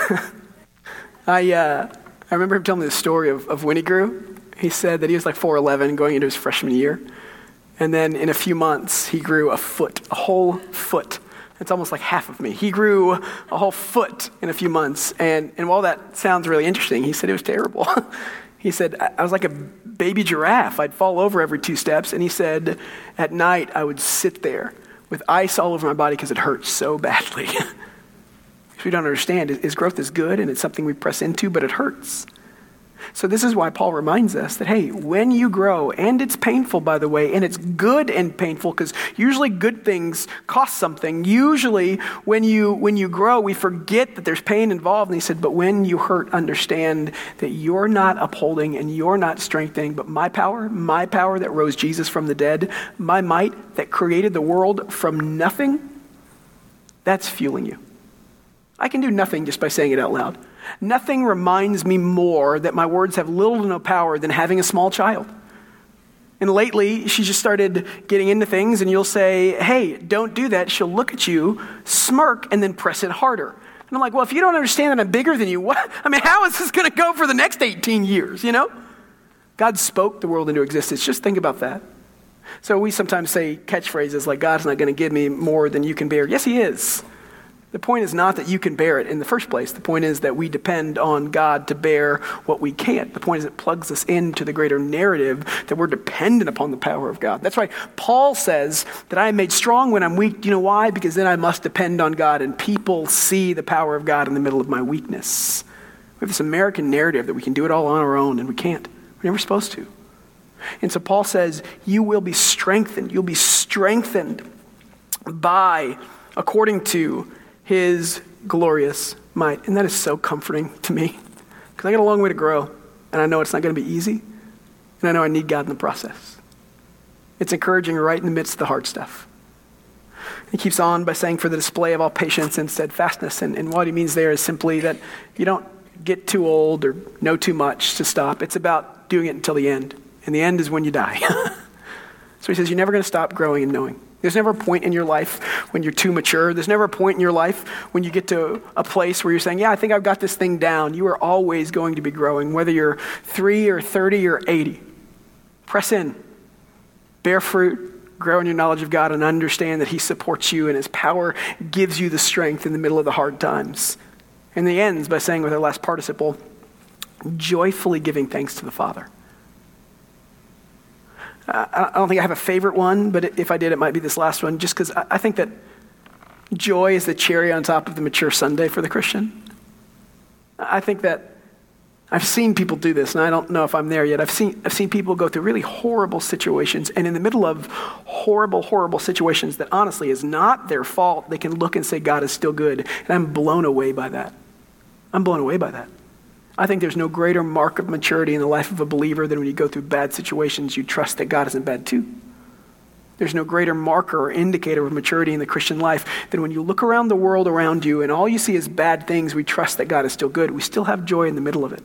I, uh, I remember him telling me the story of, of when he grew. He said that he was like 4'11 going into his freshman year. And then in a few months, he grew a foot, a whole foot. It's almost like half of me. He grew a whole foot in a few months. And, and while that sounds really interesting, he said it was terrible. he said, I was like a baby giraffe. I'd fall over every two steps. And he said, at night, I would sit there with ice all over my body because it hurt so badly. we don't understand is growth is good and it's something we press into, but it hurts. So, this is why Paul reminds us that, hey, when you grow, and it's painful, by the way, and it's good and painful, because usually good things cost something. Usually, when you, when you grow, we forget that there's pain involved. And he said, but when you hurt, understand that you're not upholding and you're not strengthening, but my power, my power that rose Jesus from the dead, my might that created the world from nothing, that's fueling you. I can do nothing just by saying it out loud. Nothing reminds me more that my words have little to no power than having a small child. And lately, she just started getting into things, and you'll say, Hey, don't do that. She'll look at you, smirk, and then press it harder. And I'm like, Well, if you don't understand that I'm bigger than you, what? I mean, how is this going to go for the next 18 years, you know? God spoke the world into existence. Just think about that. So we sometimes say catchphrases like, God's not going to give me more than you can bear. Yes, He is. The point is not that you can bear it in the first place. The point is that we depend on God to bear what we can't. The point is it plugs us into the greater narrative that we're dependent upon the power of God. That's why Paul says that I am made strong when I'm weak. Do you know why? Because then I must depend on God, and people see the power of God in the middle of my weakness. We have this American narrative that we can do it all on our own, and we can't. We're never supposed to. And so Paul says, You will be strengthened. You'll be strengthened by, according to, his glorious might. And that is so comforting to me because I got a long way to grow, and I know it's not going to be easy, and I know I need God in the process. It's encouraging right in the midst of the hard stuff. He keeps on by saying, for the display of all patience and steadfastness. And, and what he means there is simply that you don't get too old or know too much to stop. It's about doing it until the end. And the end is when you die. so he says, you're never going to stop growing and knowing. There's never a point in your life when you're too mature. There's never a point in your life when you get to a place where you're saying, Yeah, I think I've got this thing down. You are always going to be growing, whether you're three or 30 or 80. Press in, bear fruit, grow in your knowledge of God, and understand that He supports you and His power gives you the strength in the middle of the hard times. And He ends by saying with our last participle, joyfully giving thanks to the Father. I don't think I have a favorite one, but if I did, it might be this last one, just because I think that joy is the cherry on top of the mature sundae for the Christian. I think that I've seen people do this, and I don't know if I'm there yet. I've seen, I've seen people go through really horrible situations, and in the middle of horrible, horrible situations that honestly is not their fault, they can look and say, God is still good. And I'm blown away by that. I'm blown away by that. I think there's no greater mark of maturity in the life of a believer than when you go through bad situations, you trust that God isn't bad too. There's no greater marker or indicator of maturity in the Christian life than when you look around the world around you and all you see is bad things, we trust that God is still good. We still have joy in the middle of it.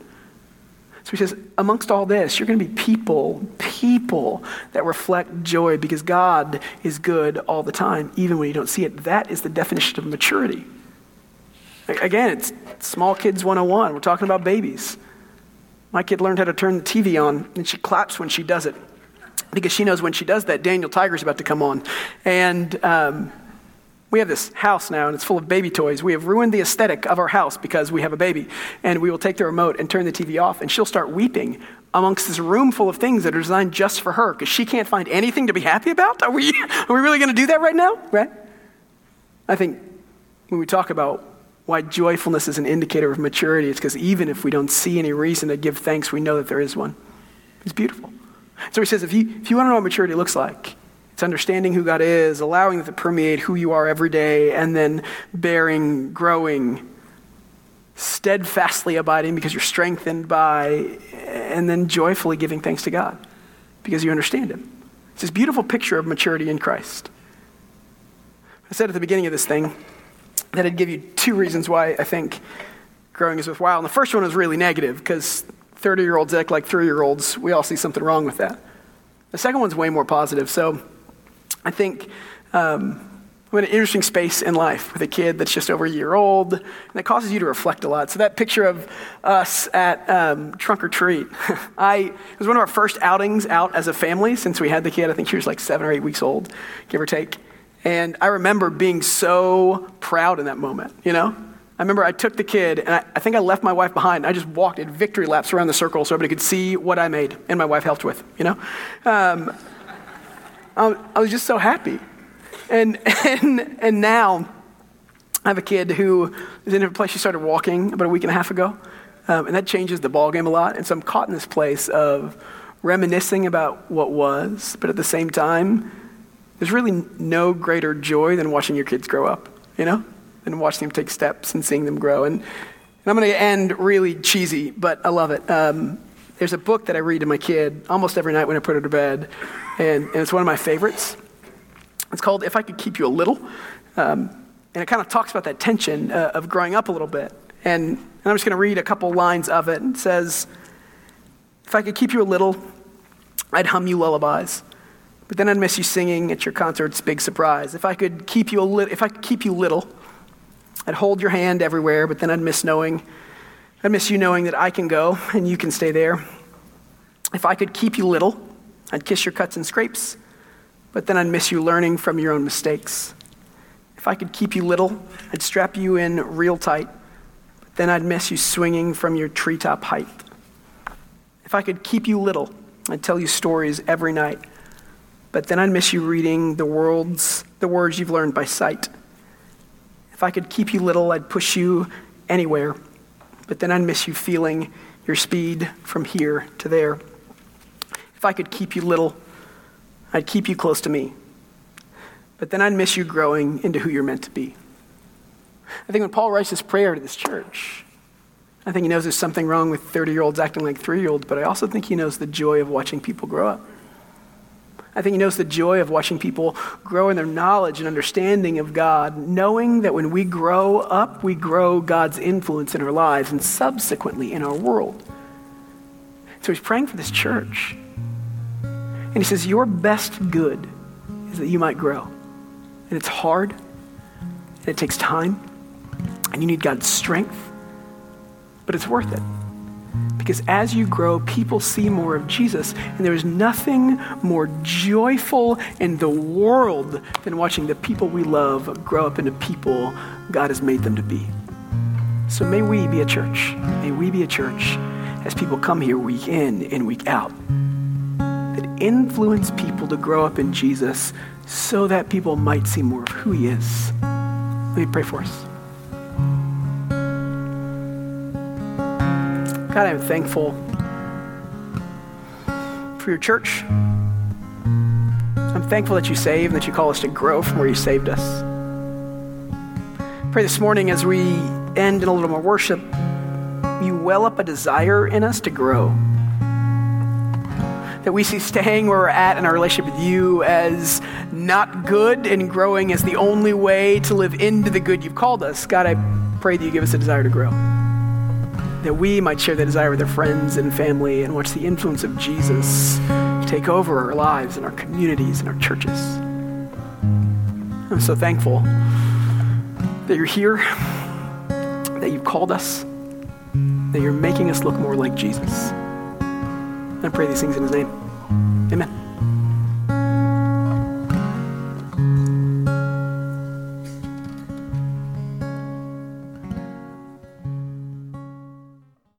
So he says, amongst all this, you're going to be people, people that reflect joy because God is good all the time, even when you don't see it. That is the definition of maturity. Again, it's small kids 101. We're talking about babies. My kid learned how to turn the TV on, and she claps when she does it. because she knows when she does that, Daniel Tiger's about to come on. And um, we have this house now, and it's full of baby toys. We have ruined the aesthetic of our house because we have a baby. And we will take the remote and turn the TV off, and she'll start weeping amongst this room full of things that are designed just for her because she can't find anything to be happy about. Are we, are we really going to do that right now? Right? I think when we talk about why joyfulness is an indicator of maturity, it's because even if we don't see any reason to give thanks, we know that there is one. It's beautiful. So he says, if you, if you want to know what maturity looks like, it's understanding who God is, allowing it to permeate who you are every day, and then bearing, growing, steadfastly abiding because you're strengthened by, and then joyfully giving thanks to God because you understand Him. It's this beautiful picture of maturity in Christ. I said at the beginning of this thing that I'd give you two reasons why I think growing is worthwhile. And the first one is really negative because 30 year olds act like three year olds. We all see something wrong with that. The second one's way more positive. So I think um, I'm in an interesting space in life with a kid that's just over a year old, and it causes you to reflect a lot. So that picture of us at um, Trunk or Treat, I it was one of our first outings out as a family since we had the kid. I think she was like seven or eight weeks old, give or take. And I remember being so proud in that moment, you know? I remember I took the kid, and I, I think I left my wife behind. I just walked in victory laps around the circle so everybody could see what I made, and my wife helped with, you know? Um, I, was just so happy. And, and, and now I have a kid who is in a place she started walking about a week and a half ago. Um, and that changes the ballgame a lot. And so I'm caught in this place of reminiscing about what was, but at the same time, there's really no greater joy than watching your kids grow up, you know? And watching them take steps and seeing them grow. And, and I'm going to end really cheesy, but I love it. Um, there's a book that I read to my kid almost every night when I put her to bed, and, and it's one of my favorites. It's called If I Could Keep You a Little. Um, and it kind of talks about that tension uh, of growing up a little bit. And, and I'm just going to read a couple lines of it. It says, If I could keep you a little, I'd hum you lullabies. But then I'd miss you singing at your concert's big surprise. If I could keep you a li- if I could keep you little, I'd hold your hand everywhere, but then I'd miss knowing I'd miss you knowing that I can go and you can stay there. If I could keep you little, I'd kiss your cuts and scrapes, but then I'd miss you learning from your own mistakes. If I could keep you little, I'd strap you in real tight, but then I'd miss you swinging from your treetop height. If I could keep you little, I'd tell you stories every night, but then I'd miss you reading the world's the words you've learned by sight. If I could keep you little, I'd push you anywhere, but then I'd miss you feeling your speed from here to there. If I could keep you little, I'd keep you close to me. But then I'd miss you growing into who you're meant to be. I think when Paul writes this prayer to this church, I think he knows there's something wrong with 30 year olds acting like three year olds, but I also think he knows the joy of watching people grow up. I think he knows the joy of watching people grow in their knowledge and understanding of God, knowing that when we grow up, we grow God's influence in our lives and subsequently in our world. So he's praying for this church. And he says, Your best good is that you might grow. And it's hard, and it takes time, and you need God's strength, but it's worth it. Because as you grow, people see more of Jesus, and there is nothing more joyful in the world than watching the people we love grow up into people God has made them to be. So may we be a church. May we be a church as people come here week in and week out that influence people to grow up in Jesus so that people might see more of who he is. Let me pray for us. God, I'm thankful for your church. I'm thankful that you save and that you call us to grow from where you saved us. Pray this morning as we end in a little more worship, you well up a desire in us to grow that we see staying where we're at in our relationship with you as not good and growing as the only way to live into the good you've called us. God, I pray that you give us a desire to grow. That we might share that desire with our friends and family and watch the influence of Jesus take over our lives and our communities and our churches. I'm so thankful that you're here, that you've called us, that you're making us look more like Jesus. I pray these things in his name. Amen.